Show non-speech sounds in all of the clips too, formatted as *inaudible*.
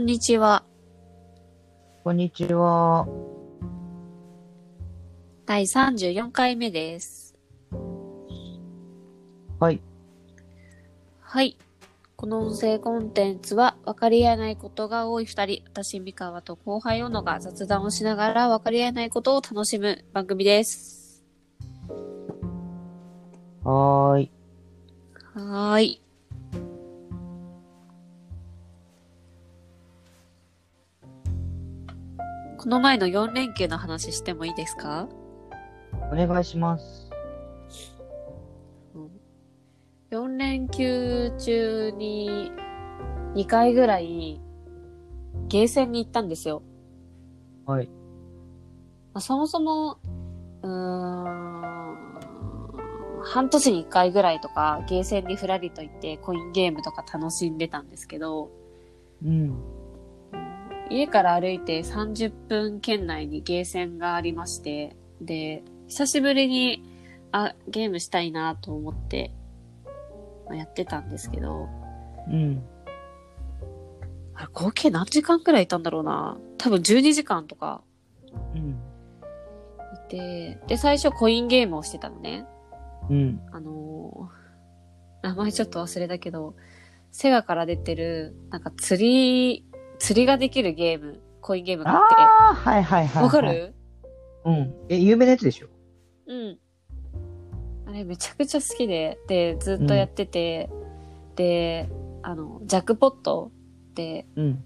んにちは。こんにちは。第34回目です。はい。はい。この音声コンテンツは分かり合えないことが多い二人、私、三河と後輩小野が雑談をしながら分かり合えないことを楽しむ番組です。はーい。はーい。この前の4連休の話してもいいですか？お願いします。4連休中に2回ぐらいゲーセンに行ったんですよ。はい。まあ、そもそも、うーん、半年に1回ぐらいとかゲーセンにふらりと行ってコインゲームとか楽しんでたんですけど、うん。家から歩いて30分圏内にゲーセンがありまして、で、久しぶりに、あ、ゲームしたいなと思って、まあやってたんですけど、うん。あれ合計何時間くらいいたんだろうな。多分12時間とかうん。いて、で、最初コインゲームをしてたのね。うん。あのー名前ちょっと忘れたけど、セガから出てる、なんか釣り、釣りができるゲーム、コインゲームがあっああ、はいはいはい、て。はい。わかる？うん。え、有名なやつでしょ？うん。あれめちゃくちゃ好きで、で、ずっとやってて、で、あの、ジャックポットってうん。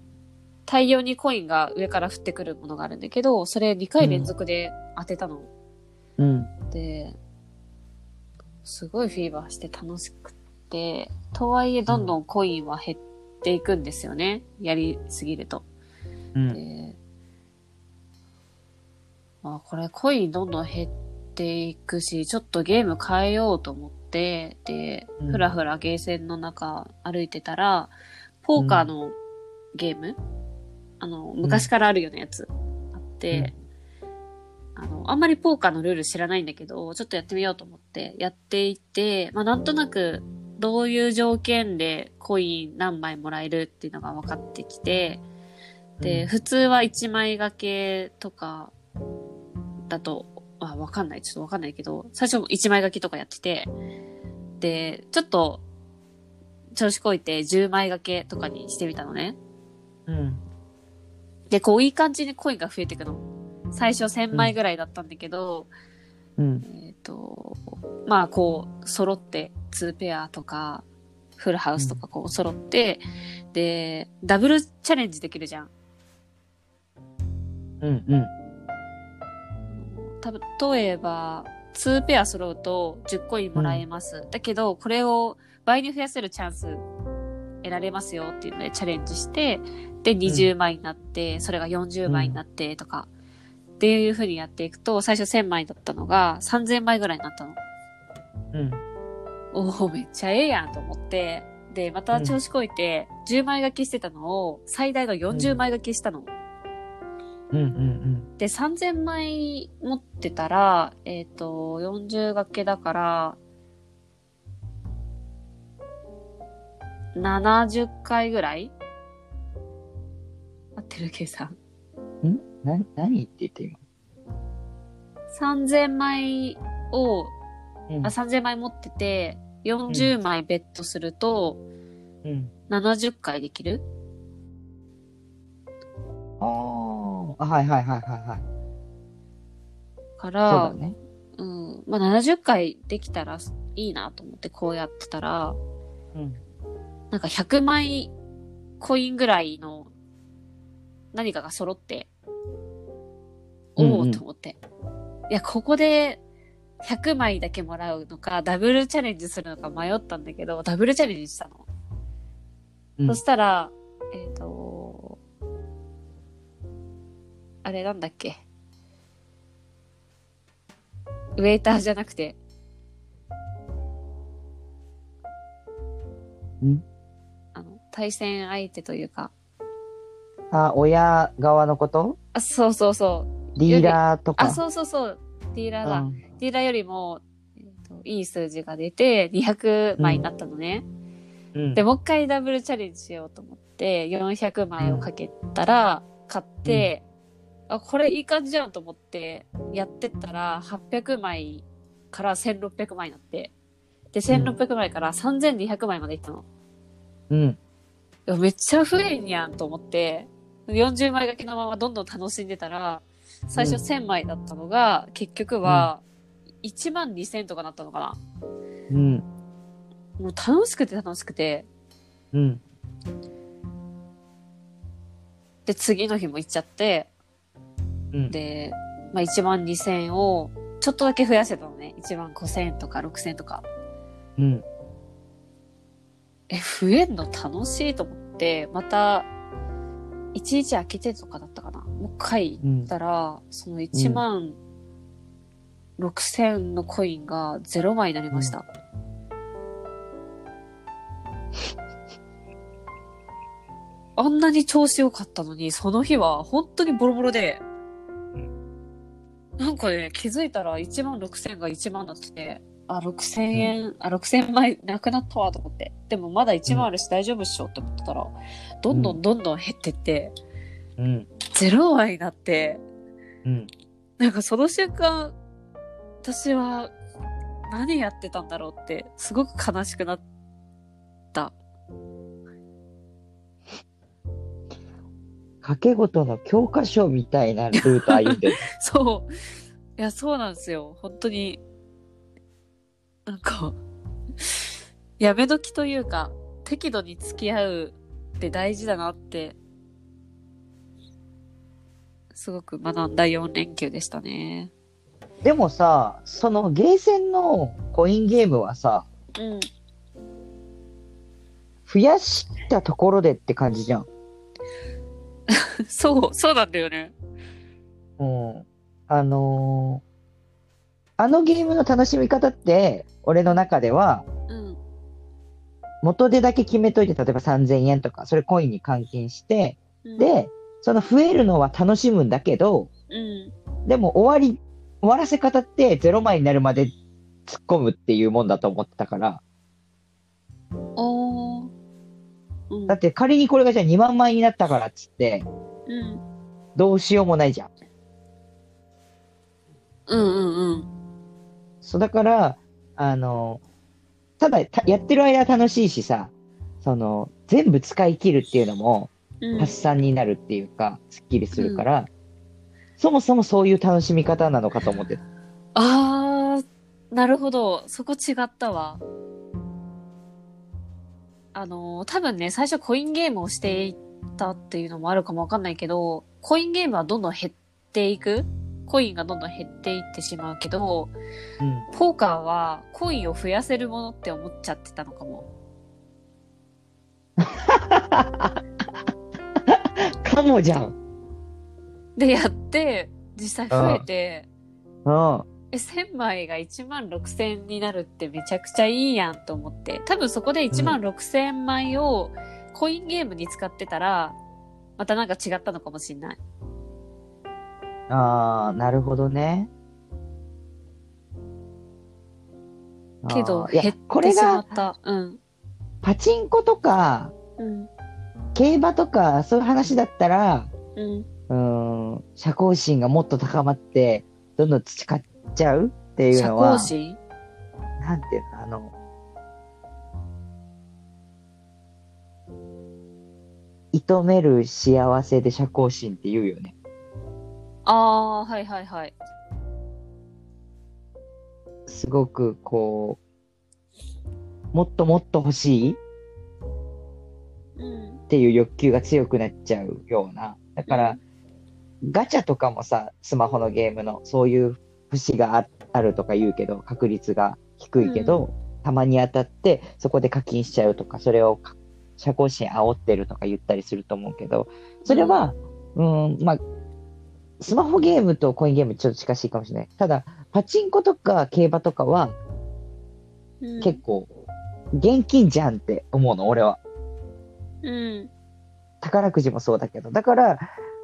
大量にコインが上から降ってくるものがあるんだけど、それ2回連続で当てたの。うん。で、すごいフィーバーして楽しくって、とはいえどんどんコインは減っていくんですよね。やりすぎると。うん。で、まあこれコインどんどん減っていくし、ちょっとゲーム変えようと思って、で、うんふらふらゲーセンの中歩いてたら、ポーカーのゲーム、あの、昔からあるようなやつあって、あの、あんまりポーカーのルール知らないんだけど、ちょっとやってみようと思ってやっていて、まあなんとなくどういう条件でコイン何枚もらえるっていうのが分かってきて、で、うん普通は1枚掛けとかだと、あ、わかんない。ちょっとわかんないけど、最初も1枚掛けとかやってて、で、ちょっと調子こいて10枚掛けとかにしてみたのね。うん。で、こういい感じにコインが増えていくの。最初1000枚ぐらいだったんだけど、うん。と、まあこう、揃って2ペアとか、フルハウスとかこう揃って、で、ダブルチャレンジできるじゃん。うん。うん。た例えば、2ペア揃うと10コインもらえます。だけど、これを倍に増やせるチャンス得られますよっていうのでチャレンジして、で、20枚になって、それが40枚になってとか、っていう風にやっていくと、最初1000枚だったのが3000枚ぐらいになったの。うん。おお、めっちゃええやんと思って、で、また調子こいて、10枚書きしてたのを、最大の40枚書きしたの。うん。うん。で、3000枚持ってたら、えっ、と、40掛けだから、70回ぐらい？合ってる計算。うん？な、何って言って今。3000枚を、うんあ、3000枚持ってて、40枚ベットすると、うん。70回できる？ああ。あ、はいはいはいはいはい。そうから、だね。うん。まあ、70回できたらいいなと思ってこうやってたら、うん。なんか100枚コインぐらいの何かが揃って、おおと思って。いや、ここで100枚だけもらうのか、ダブルチャレンジするのか迷ったんだけど、ダブルチャレンジしたの。うんそしたら、えっ、と、あれなんだっけ？ウェイターじゃなくて、ん？あの、対戦相手というか、あ、親側のこと？あ、そうそうそう。ディーラーとか。あ、そうそうそう。ディーラーだ。うんディーラーよりも、えーといい数字が出て、200枚になったのね。うん。で、もう一回ダブルチャレンジしようと思って、400枚をかけたら、買って、あ、これいい感じじゃんと思って、やってったら、800枚から1600枚になって、で、1600枚から3200枚までいったの。うん。めっちゃ増えんやんと思って、40枚掛けのままどんどん楽しんでたら、最初1000枚だったのが、結局は、1万2000とかなったのかな。うん。もう楽しくて楽しくて、うん。で、次の日も行っちゃって、うん。で、まあ1万2000をちょっとだけ増やせたのね。1万5000とか6000とか。うん。え、増えんの楽しいと思って、また、1日空けてとかだったかな。もう一回行ったら、その1万6000のコインが0枚になりました。あんなに調子良かったのに、その日は本当にボロボロで、なんかね、気づいたら1万6000が1万になってて、あ、6000円、あ、6000枚なくなったわと思って。でもまだ1万あるし大丈夫っしょって思ってたら、どんどんどんどん減ってって、うん。0枚になって、うん。なんかその瞬間、私は何やってたんだろうって、すごく悲しくなった。掛け事の教科書みたいなルート歩んでる。*laughs* そう。いや、そうなんですよ。本当に、なんか、やめ時というか、適度に付き合うって大事だなって、すごく学んだ4連休でしたね。でもさ、そのゲーセンのコインゲームはさ、うん。増やしたところでって感じじゃん。*laughs* そう、そうなんだよね。うん。あのーあのゲームの楽しみ方って、俺の中では、うん。元でだけ決めといて、例えば3000円とか、それコインに換金して、うん、で、その増えるのは楽しむんだけど、うん。でも終わり、終わらせ方って0枚になるまで突っ込むっていうもんだと思ってたから、おー。うん。だって仮にこれがじゃあ2万枚になったからっつって、うん。どうしようもないじゃん。うんうんうん。そう、だから、あの、ただ、たやってる間楽しいしさ、その、全部使い切るっていうのもうん発散になるっていうか、すっきりするから、そもそもそういう楽しみ方なのかと思ってた。あー、なるほど。そこ違ったわ。あのー、多分ね、最初コインゲームをしていったっていうのもあるかもわかんないけど、コインゲームはどんどん減っていくコインがどんどん減っていってしまうけど、うん。ポーカーはコインを増やせるものって思っちゃってたのかも。*laughs* かもじゃん。で、やって、実際増えて、うん。え、1000枚が1万6000になるってめちゃくちゃいいやんと思って。多分そこで1万6000枚をコインゲームに使ってたら、またなんか違ったのかもしんない。あー、なるほどね。けど、減っこれてしまがっ、た。うん。パチンコとか、うん。競馬とか、そういう話だったら、うん。うーん、社交心がもっと高まって、どんどん培っちゃうっていう社のは、交心？なんていうの、あの、射止める幸せで社交心って言うよね。あー、はいはいはい。すごくこう、もっともっと欲しい？っうん。ていう欲求が強くなっちゃうような。だから、ガチャとかもさ、スマホのゲームの、そういう節がああるとか言うけど、確率が低いけど、たまに当たって、そこで課金しちゃうとか、それをか社交心煽ってるとか言ったりすると思うけど、それは、うん、まあ、スマホゲームとコインゲームちょっと近しいかもしれない。ただ、パチンコとか競馬とかはうん、結構、現金じゃんって思うの、俺は。うん。宝くじもそうだけど。だから、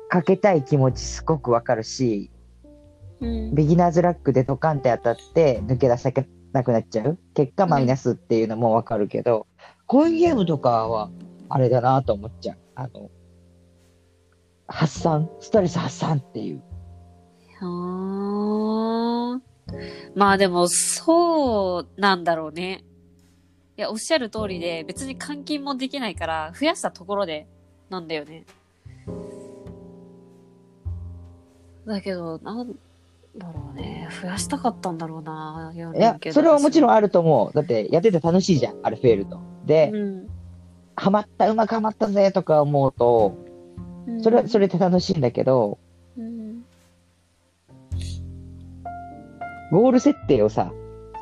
かけたい気持ちすごくわかるし、うん。ビギナーズラックでドカンって当たって抜け出せなくなっちゃう。結果マイナスっていうのもわかるけど、こういうゲームとかは、あれだなと思っちゃう。あの、発散、ストレス発散っていう。はーん。まあでも、そうなんだろうね。いや、おっしゃる通りで、別に換金もできないから、増やしたところで、なんだよね。だけど、なんだろうね。増やしたかったんだろうな。いいや、それはもちろんあると思う。だって、やってて楽しいじゃん、アルフェールと。で、うん。ハマった、うまくハマったぜとか思うと、それは、それで楽しいんだけど、うん。ゴール設定をさ、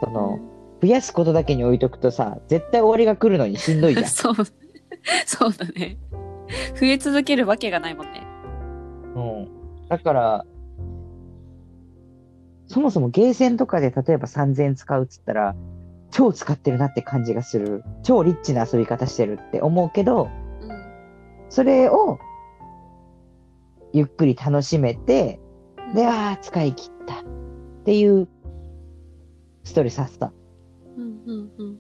その、増やすことだけに置いとくとさ、絶対終わりが来るのにしんどいじゃん。*laughs* そう、*laughs* そうだね。増え続けるわけがないもんね。うん。だから、そもそもゲーセンとかで例えば3000円使うっつったら、超使ってるなって感じがする。超リッチな遊び方してるって思うけど、うん。それを、ゆっくり楽しめて、で、ああ、使い切った。っていう、ストレス発散。うんうんうん。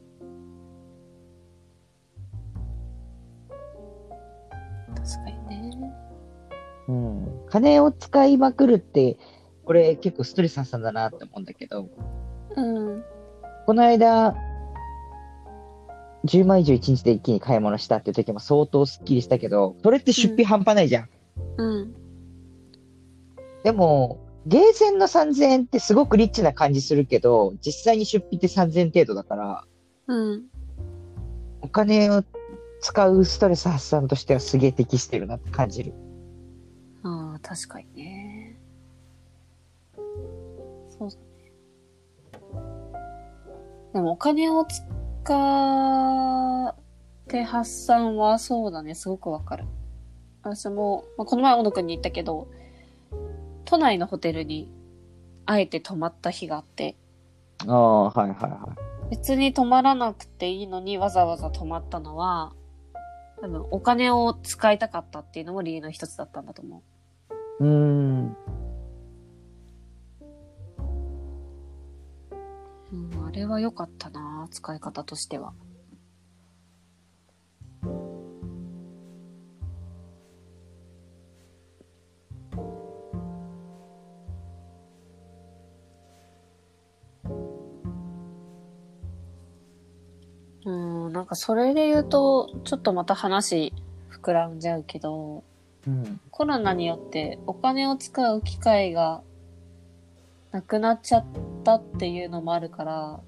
確かにね。うん。金を使いまくるって、これ結構ストレス発散だなって思うんだけど、うん。この間、10万以上1日で一気に買い物したっていう時も相当スッキリしたけど、それって出費半端ないじゃん。うん。でも、ゲーセンの3000円ってすごくリッチな感じするけど、実際に出費って3000円程度だから、うん。お金を使うストレス発散としてはすげえ適してるなって感じる。ああ、確かにね。そうだね。でもお金を使って発散はそうだね、すごくわかる。私も、まあ、この前小野くんに言ったけど、都内のホテルにあえて泊まった日があって、ああ、はいはいは別に泊まらなくていいのにわざわざ泊まったのは、多分お金を使いたかったっていうのも理由の一つだったんだと思う。い。うーん。うん、あれは良かったな、使い方としては。うん、なんかそれで言うと、ちょっとまた話膨らんじゃうけど、うん。コロナによってお金を使う機会がなくなっちゃったっていうのもあるから、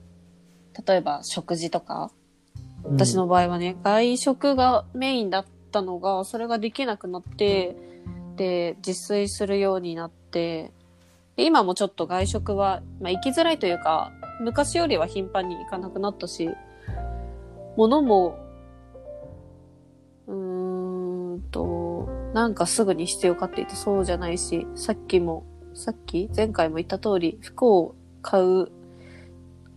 例えば食事とか、私の場合はね、外食がメインだったのが、それができなくなって、で、自炊するようになって、で今もちょっと外食は、まあ行きづらいというか、昔よりは頻繁に行かなくなったし、物も、うーんと、なんかすぐに必要かって言ってそうじゃないし、さっきも、さっき前回も言った通り、服を買う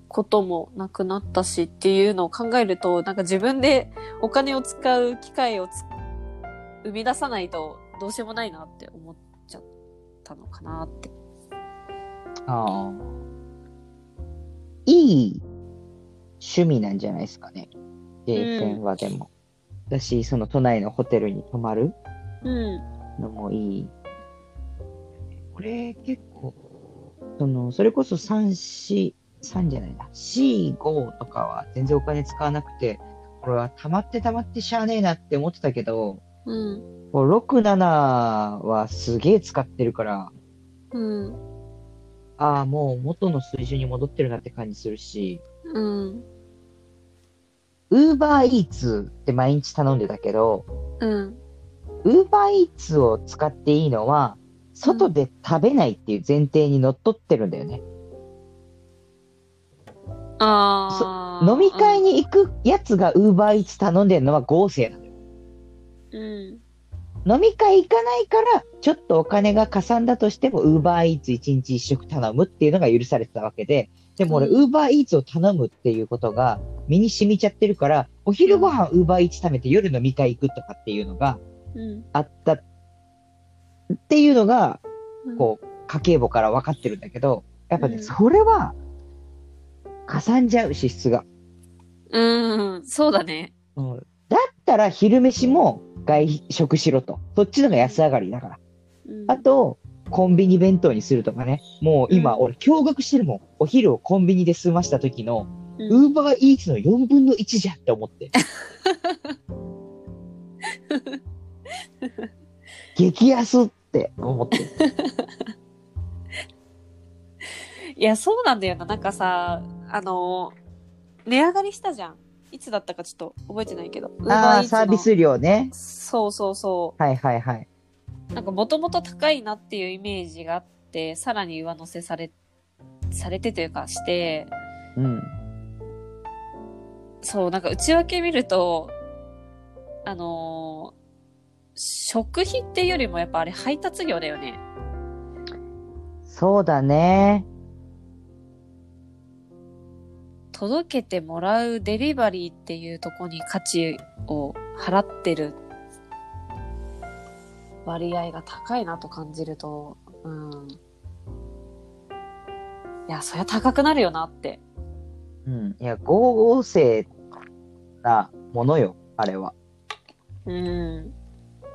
こともなくなったしっていうのを考えると、なんか自分でお金を使う機会をつ生み出さないとどうしようもないなって思っちゃったのかなって。ああ。いい趣味なんじゃないですかね。ゲーセンはでも。だし、その都内のホテルに泊まるうん。のもいい。これ結構、その、それこそ3、4、3じゃないな。4、5とかは全然お金使わなくて、これは溜まって溜まってしゃあねえなって思ってたけど、うん。こう6、7はすげえ使ってるから、うん。ああ、もう元の水準に戻ってるなって感じするし、うん。ウーバーイーツって毎日頼んでたけど、うん。ウーバーイーツを使っていいのは、外で食べないっていう前提にのっとってるんだよね。ああ。飲み会に行くやつがウーバーイーツ頼んでるのは合成なのよ。うん。飲み会行かないから、ちょっとお金がかさんだとしても、ウーバーイーツ1日1食頼むっていうのが許されてたわけで、でも俺、うんウーバーイーツを頼むっていうことが身に染みちゃってるから、お昼ご飯ウーバーイーツ食べて夜飲み会行くとかっていうのがうん。あったっていうのが、うん。こう、家計簿から分かってるんだけど、やっぱね、うんそれは、かさんじゃう、支出が。うん。そうだね。うん、だったら昼飯も外食しろと。そっちの方が安上がりだから。うんあと、コンビニ弁当にするとかね。もう今、うん俺、驚愕してるもん。お昼をコンビニで済ました時の、うんウーバーイーツの4分の1じゃんって思って。*laughs* 激安って思って。*laughs* いや、そうなんだよな。なんかさ、あの、値上がりしたじゃん。いつだったかちょっと覚えてないけど。ああ、サービス料ね。そうそうそはいはいはい。う。なんかもともと高いなっていうイメージがあって、さらに上乗せされ、されてというかして、うん。そう、なんか内訳見ると、あのー食費っていうよりもやっぱあれ配達業だよね。そうだね。届けてもらうデリバリーっていうとこに価値を払ってる割合が高いなと感じると、うん。いや、そりゃ高くなるよなって。うん。いや、合成なものよ、あれは。うん。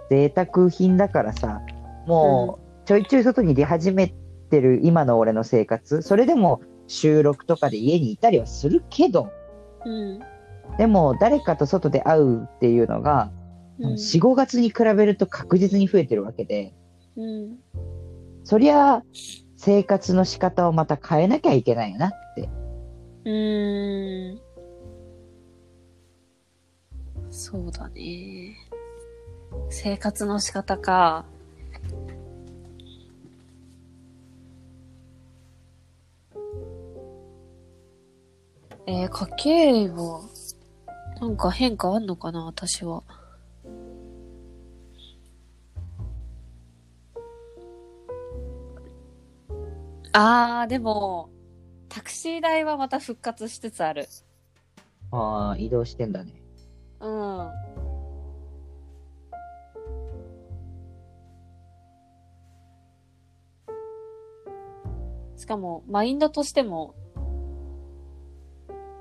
贅沢品だからさ、もう、ちょいちょい外に出始めてる今の俺の生活、それでも収録とかで家にいたりはするけど、うん。でも誰かと外で会うっていうのが、うん。4、5月に比べると確実に増えてるわけで、うん。そりゃ、生活の仕方をまた変えなきゃいけないよなって。うーん。そうだね。生活の仕方か。えー、家計は、なんか変化あんのかな私は。あー、でも、タクシー代はまた復活しつつある。ああ、移動してんだね。うん。しかも、マインドとしても、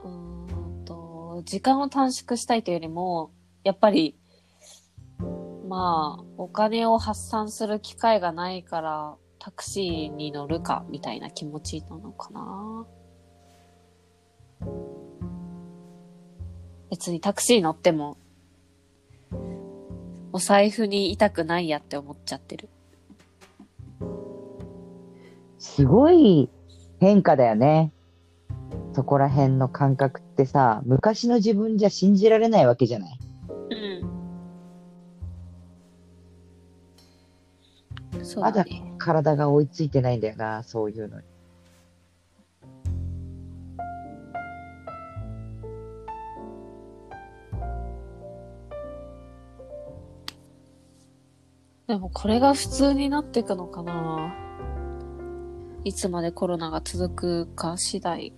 うーんと、時間を短縮したいというよりも、やっぱり、まあ、お金を発散する機会がないから、タクシーに乗るか、みたいな気持ちなのかな。別にタクシー乗っても、お財布に痛くないやって思っちゃってる。すごい変化だよね。そこら辺の感覚ってさ、昔の自分じゃ信じられないわけじゃない。うん。そうだね。体が追いついてないんだよな、そういうのに。でもこれが普通になっていくのかな。いつまでコロナが続くか次第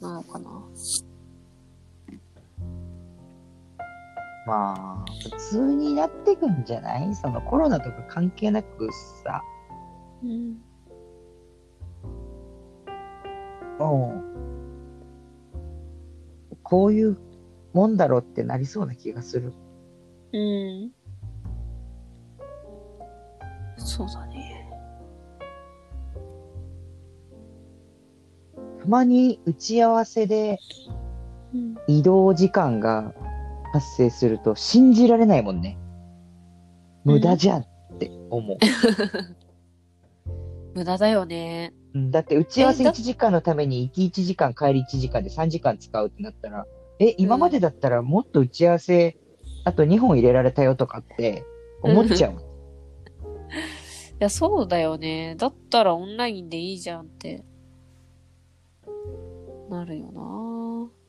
なのかな。まあ、普通になってくんじゃない？そのコロナとか関係なくさ、うん。もう、こういうもんだろうってなりそうな気がする。うん。そうだね。たまに打ち合わせでうん。移動時間が発生すると信じられないもんね。無駄じゃんって思う。*laughs* 無駄だよね。うんだって打ち合わせえだ1時間のために行き1時間帰り1時間で3時間使うってなったら、え、今までだったらもっと打ち合わせ、あと2本入れられたよとかって思っちゃう。*laughs* いや、そうだよね。だったらオンラインでいいじゃんって。なるよな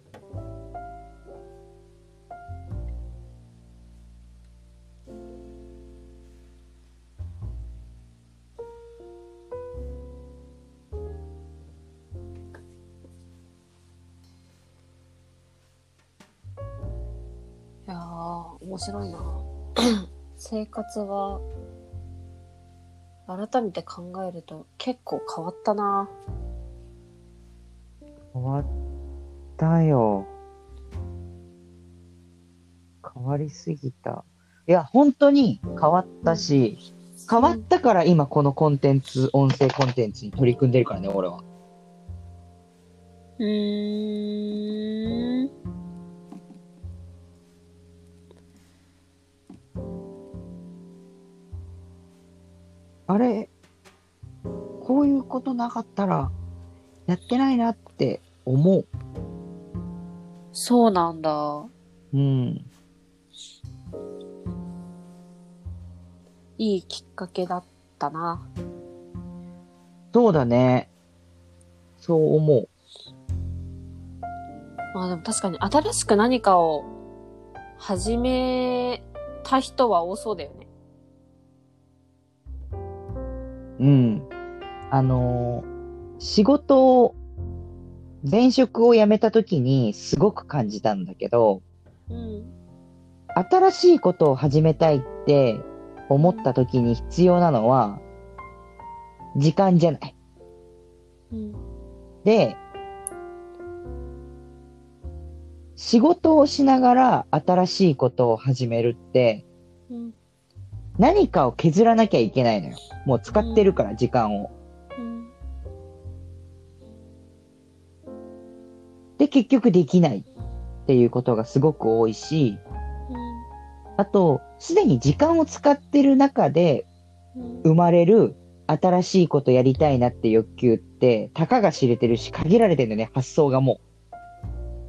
いやー、面白いな *clears throat* 生活は、改めて考えると結構変わったな終わったよ。変わりすぎた。いや、本当に変わったし、変わったから今このコンテンツ、音声コンテンツに取り組んでるからね、俺は。うーん。あれ、こういうことなかったら、やってないなって思う。そうなんだ。うん。いいきっかけだったな。そうだね。そう思う。まあでも確かに新しく何かを始めた人は多そうだよね。うん。あのー仕事を、前職を辞めた時にすごく感じたんだけど、うん。新しいことを始めたいって思った時に必要なのは、時間じゃない。うん。で、仕事をしながら新しいことを始めるって、うん。何かを削らなきゃいけないのよ。もう使ってるから、時間を。うん。で、結局できないっていうことがすごく多いし、あと、すでに時間を使ってる中でうん。生まれる新しいことやりたいなって欲求って、たかが知れてるし、限られてるのね、発想がも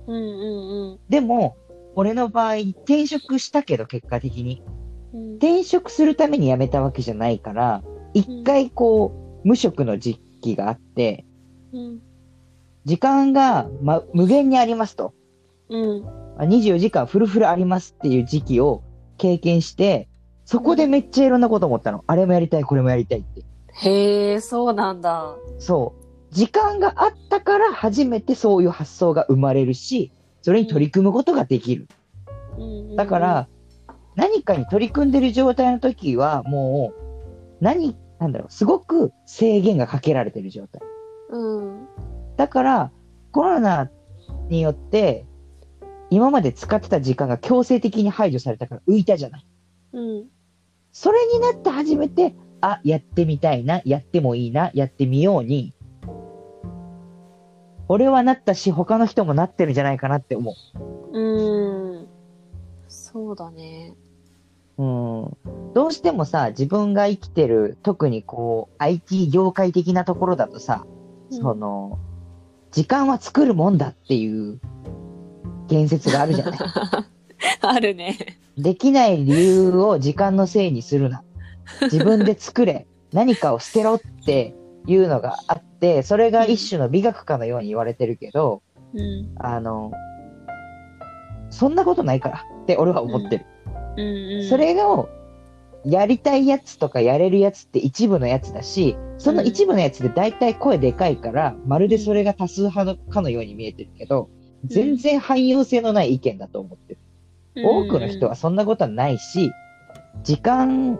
うんうんう。でも、俺の場合、転職したけど、結果的に。うん。転職するために辞めたわけじゃないから、一回こう、無職の時期があって、うん。時間が、ま、無限にありますと。うん。あ24時間フルフルありますっていう時期を経験して、そこでめっちゃいろんなこと思ったの。あれもやりたい、これもやりたいって。へえ、そうなんだ。そう。時間があったから初めてそういう発想が生まれるし、それに取り組むことができる。うんだから、、何かに取り組んでる状態の時は、もう、何、なんだろう、すごく制限がかけられてる状態。うん。だから、コロナによって、今まで使ってた時間が強制的に排除されたから浮いたじゃない。うん。それになって初めて、あ、やってみたいな、やってもいいな、やってみように、俺はなったし、他の人もなってるんじゃないかなって思うん。そうだね。う。うん。どうしてもさ、自分が生きてる、特にこう、IT 業界的なところだとさ、その、時間は作るもんだっていう、言説があるじゃない。*laughs* あるね。できない理由を時間のせいにするな。自分で作れ。何かを捨てろっていうのがあって、それが一種の美学かのように言われてるけど、うん。あの、そんなことないからって俺は思ってる。うんうん。それを、やりたいやつとかやれるやつって一部のやつだし、その一部のやつで大体声でかいから、まるでそれが多数派のかのように見えてるけど、全然汎用性のない意見だと思ってる。多くの人はそんなことはないし、時間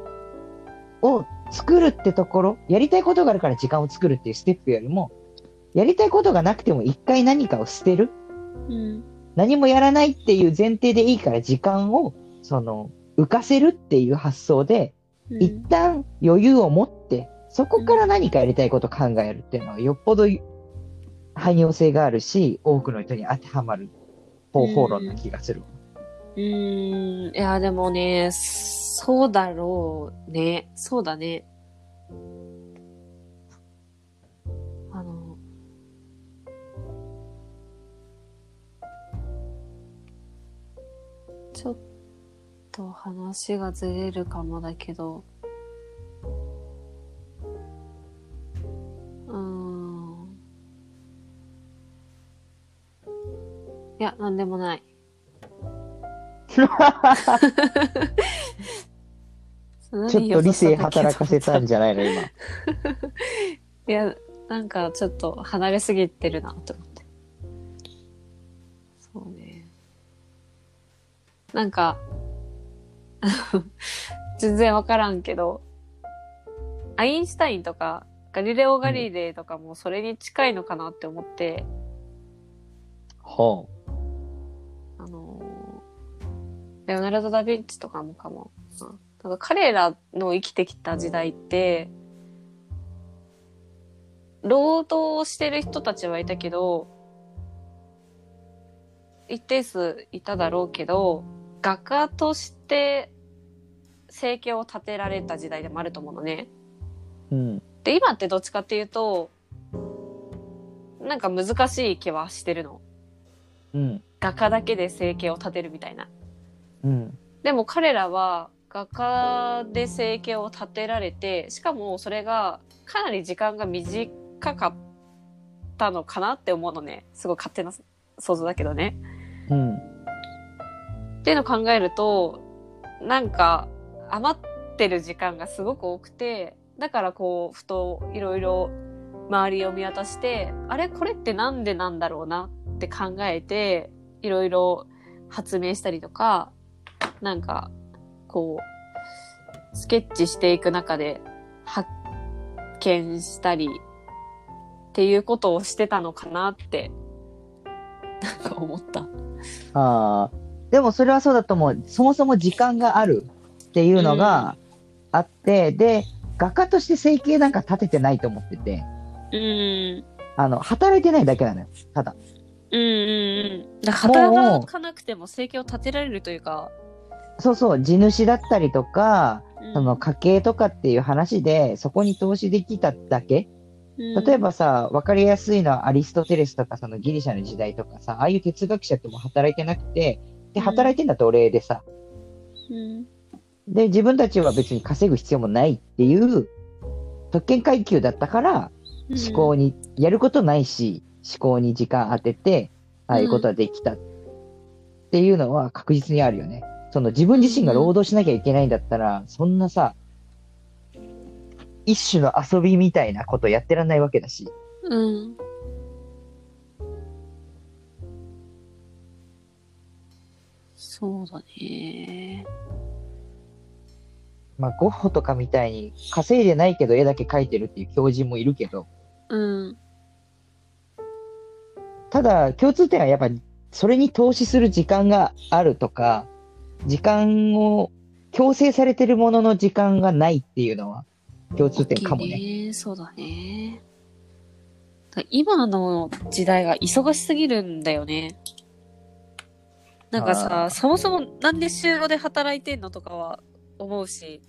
を作るってところ、やりたいことがあるから時間を作るっていうステップよりも、やりたいことがなくても一回何かを捨てるうん。何もやらないっていう前提でいいから時間を、その、浮かせるっていう発想で、うん。一旦余裕を持って、そこから何かやりたいことを考えるっていうのはよっぽど汎用性があるし、多くの人に当てはまる方法論な気がする。うーん。いや、でもね、そうだろうね。そうだね。あの、ちょっと話がずれるかもだけど、うーん。いや、なんでもない。*laughs* ちょっと理性働かせたんじゃないの、今。*laughs* いや、なんかちょっと離れすぎてるなと思って。そうね。なんか、*laughs* 全然わからんけど、アインシュタインとか、ガリレオ・ガリレイとかもそれに近いのかなって思って、ほあのーレオナルド・ダ・ヴィンチとかもかも。うんなんか彼らの生きてきた時代って、労働してる人たちはいたけど、一定数いただろうけど、画家として生計を立てられた時代でもあると思うのね。うん。で、今ってどっちかっていうと、なんか難しい気はしてるの。うん。画家だけで生計を立てるみたいな。うん。でも彼らは画家で生計を立てられて、しかもそれがかなり時間が短かったのかなって思うのね。すごい勝手な想像だけどね。うん。っていうのを考えると、なんか余ってる時間がすごく多くて、だからこう、ふといろいろ周りを見渡して、あれ？これってなんでなんだろうなって考えて、いろいろ発明したりとか、なんか、こう、スケッチしていく中で発見したりっていうことをしてたのかなって、なんか思った。ああ。でもそれはそうだと思う。そもそも時間があるっていうのがあって、で、画家として生計なんか立ててないと思ってて、うん。あの、働いてないだけなのよ。ただ。うんうんうん。働かなくても生計を立てられるというか、そうそう、地主だったりとか、うんその家計とかっていう話で、そこに投資できただけ。例え、ばさ、わかりやすいのはアリストテレスとか、そのギリシャの時代とかさ、ああいう哲学者ってもう働いてなくて、で、うん働いてんだ奴隷でさ、うんで、自分たちは別に稼ぐ必要もないっていう特権階級だったから、思考に、やることないし、思考に時間当てて、ああいうことはできたっていうのは確実にあるよね。その自分自身が労働しなきゃいけないんだったら、そんなさ、一種の遊びみたいなことやってらんないわけだし。うん。そうだね。まあ、ゴッホとかみたいに稼いでないけど絵だけ描いてるっていう狂人もいるけど、うん。ただ共通点はやっぱそれに投資する時間があるとか、時間を強制されてるものの時間がないっていうのは共通点かもね。ね。そうだね。だ今の時代が忙しすぎるんだよね。なんかあさ、ーそもそもなんで週5で働いてんのとかは思うし、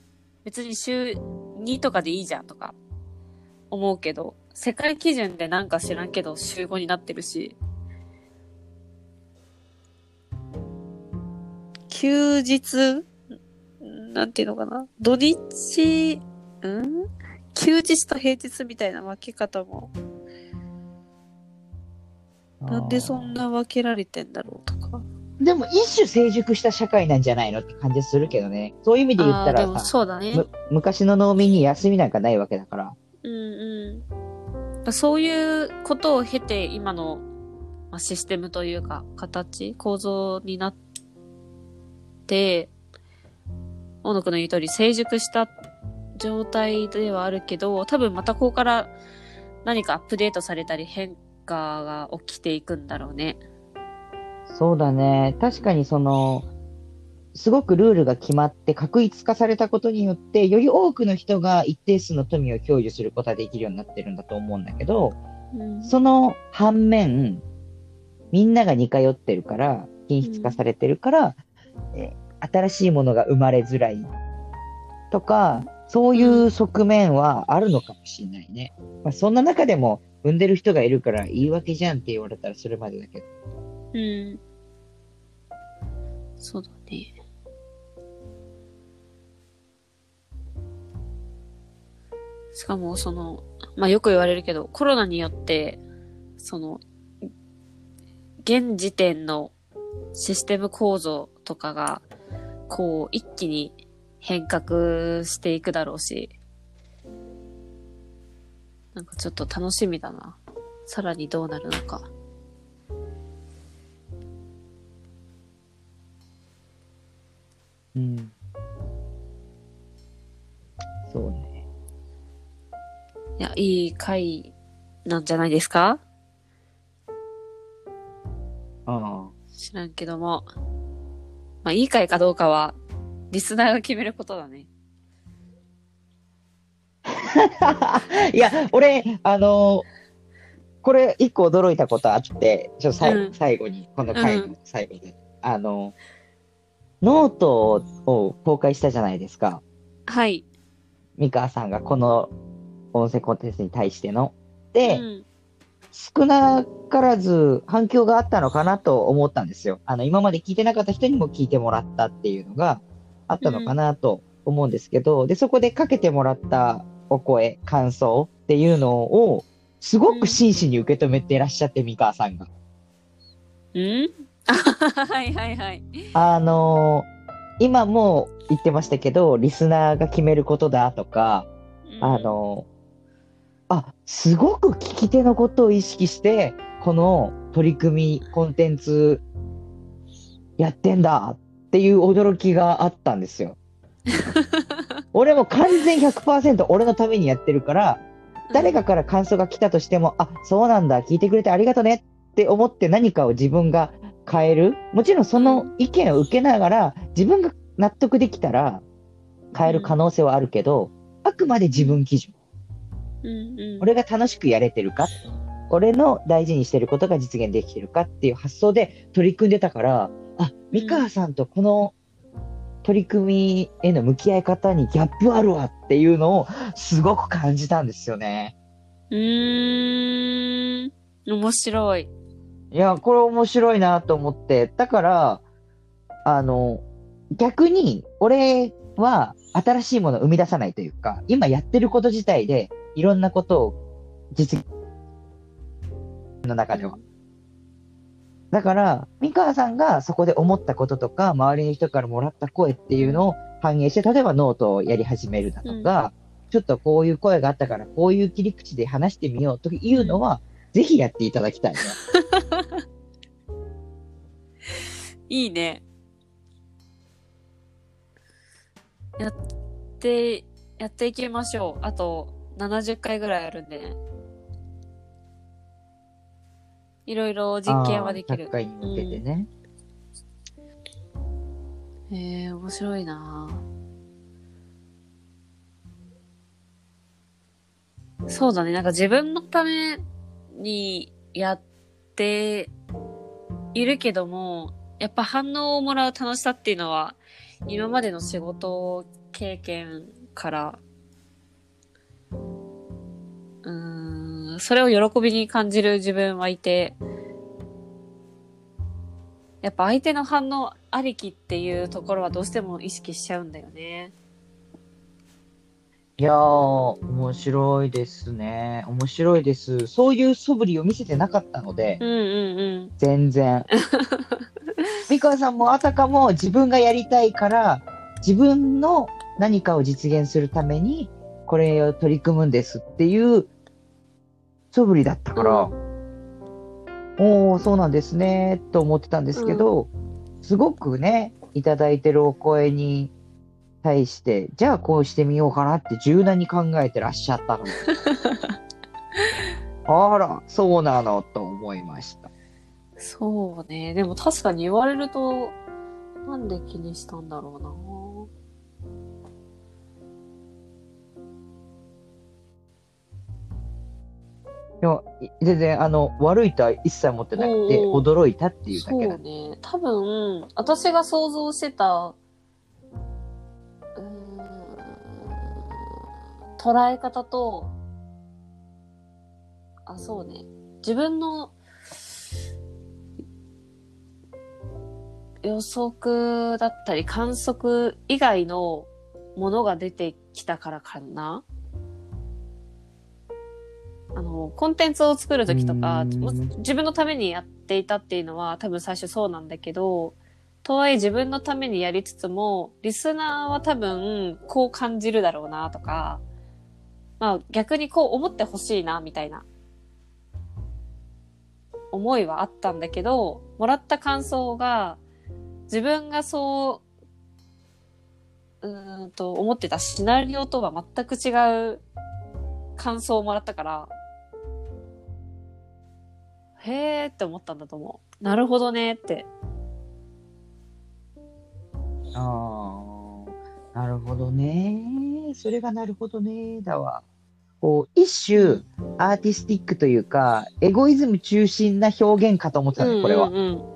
別に週2とかでいいじゃんとか思うけど、世界基準でなんか知らんけど週5になってるし、休日なんていうのかな？土日、ん？休日と平日みたいな分け方も、なんでそんな分けられてんだろうとか。でも一種成熟した社会なんじゃないのって感じするけどね。そういう意味で言ったらさ、そうだね。む昔の農民に休みなんかないわけだから。うんうん。そういうことを経て今の、まあ、システムというか形、構造になって、大野くんの言う通り成熟した状態ではあるけど、多分またここから何かアップデートされたり変化が起きていくんだろうね。そうだね。確かにその、すごくルールが決まって確一化されたことによって、より多くの人が一定数の富を享受することができるようになってるんだと思うんだけど、うんその反面、みんなが似通ってるから、均質化されてるから、えー新しいものが生まれづらいとか、そういう側面はあるのかもしれないね。まあ、そんな中でも、産んでる人がいるから言い訳じゃんって言われたらそれまでだけど。うん。そうだね。しかも、その、まあ、よく言われるけど、コロナによって、その、現時点のシステム構造とかが、こう、一気に変革していくだろうし、なんかちょっと楽しみだな。さらにどうなるのか。うん。そうね。いや、いい回なんじゃないですか？ああ。知らんけども。まあ、いい回かどうかは、リスナーが決めることだね。*laughs* いや、俺、あのこれ一個驚いたことあって、ちょっとさい、うん最後に、この回の最後で、あのノートを公開したじゃないですか。はい。三河さんがこの音声コンテンツに対しての。で、うん。少なからず反響があったのかなと思ったんですよ。あの、今まで聞いてなかった人にも聞いてもらったっていうのがあったのかなと思うんですけど、で、そこでかけてもらったお声、感想っていうのを、すごく真摯に受け止めていらっしゃって、三河さんが。うんはいはいはい。あのー今も言ってましたけど、リスナーが決めることだとか、あの、あ、すごく聞き手のことを意識して、この取り組み、コンテンツ、やってんだっていう驚きがあったんですよ。*laughs* 俺も完全100%俺のためにやってるから、誰かから感想が来たとしても、あ、そうなんだ、聞いてくれてありがとねって思って何かを自分が変える？もちろんその意見を受けながら、自分が納得できたら変える可能性はあるけど、あくまで自分基準。うんうん。俺が楽しくやれてるか、俺の大事にしてることが実現できてるかっていう発想で取り組んでたから、あ、三河さんとこの取り組みへの向き合い方にギャップあるわっていうのをすごく感じたんですよね。うーん。面白い。いや、これ面白いなと思って、だから、あの、逆に俺は新しいものを生み出さないというか、今やってること自体でいろんなことを実現の中では。だから、三河さんがそこで思ったこととか、周りの人からもらった声っていうのを反映して、例えばノートをやり始めるだとか、ちょっとこういう声があったから、こういう切り口で話してみようというのは、ぜひやっていただきたいね。*laughs* いいね。やって、やっていきましょう。あと70回ぐらいあるんでね。いろいろ実験はできる100。回に向けてね。へえ、面白いなそうだね。なんか自分のためにやっているけども、やっぱ反応をもらう楽しさっていうのは、今までの仕事経験から、うん、それを喜びに感じる自分はいて、やっぱ相手の反応ありきっていうところはどうしても意識しちゃうんだよね。いやー、面白いですね。面白いです。そういう素振りを見せてなかったので、うんうんうん。全然。*laughs* 美川さんもあたかも自分がやりたいから、自分の何かを実現するために、これを取り組むんですっていう素振りだったから、おー、そうなんですね、と思ってたんですけど、すごくね、いただいてるお声に対して、じゃあこうしてみようかなって柔軟に考えてらっしゃったの。*laughs* あら、そうなのと思いました。そうね。でも確かに言われると、なんで気にしたんだろうな。いや、い全然、あの、悪いとは一切思ってなくて、驚いたっていうだそうけだ。ね。多分、私が想像してた、捉え方と、あ、そうね。自分の予測だったり観測以外のものが出てきたからかな。あの、コンテンツを作るときとか、自分のためにやっていたっていうのは多分最初そうなんだけど、とはいえ自分のためにやりつつも、リスナーは多分こう感じるだろうなとか、まあ逆にこう思ってほしいなみたいな思いはあったんだけど、もらった感想が自分がそう、うんと思ってたシナリオとは全く違う感想をもらったから、へーって思ったんだと思う。なるほどねって。ああ、なるほどね。それがなるほどね。だわ。こう、一種、アーティスティックというか、エゴイズム中心な表現かと思ってたの、これは。うんうん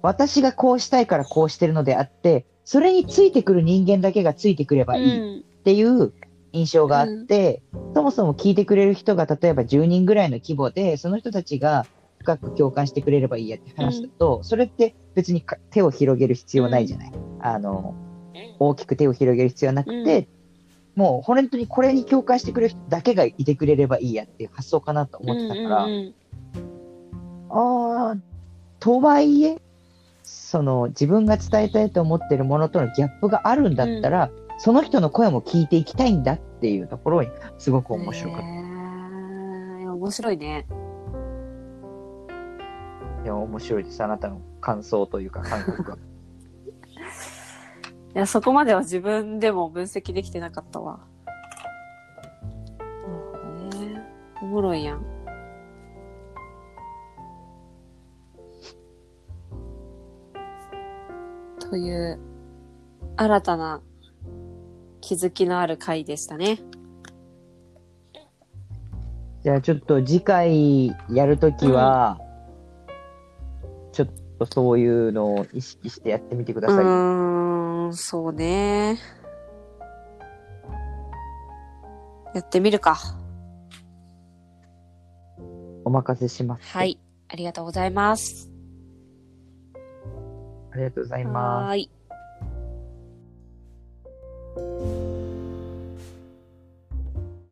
私がこうしたいからこうしてるのであって、それについてくる人間だけがついてくればうん。いいっていう印象があって、そもそも聞いてくれる人が例えば10人ぐらいの規模で、その人たちが深く共感してくれればいいやって話だと、それって別にか手を広げる必要ないじゃない。あの、大きく手を広げる必要はなくて、もう本当にこれに共感してくれる人だけがいてくれればいいやっていう発想かなと思ってたから、うんうんああ、とはいえ、その自分が伝えたいと思ってるものとのギャップがあるんだったら、その人の声も聞いていきたいんだっていうところにすごくうん面白かった。へー面白いね。いや、面白いです。あなたの感想というか感覚が。*laughs* いや、そこまでは自分でも分析できてなかったわ。なるほどね。おもろいやん。という、新たな気づきのある回でしたね。じゃあちょっと次回やるときは、ちょっとそういうのを意識してやってみてくだうさい。ん、そうね。やってみるか。お任せします。はい。ありがとうございます。ありがとうございます。はーい。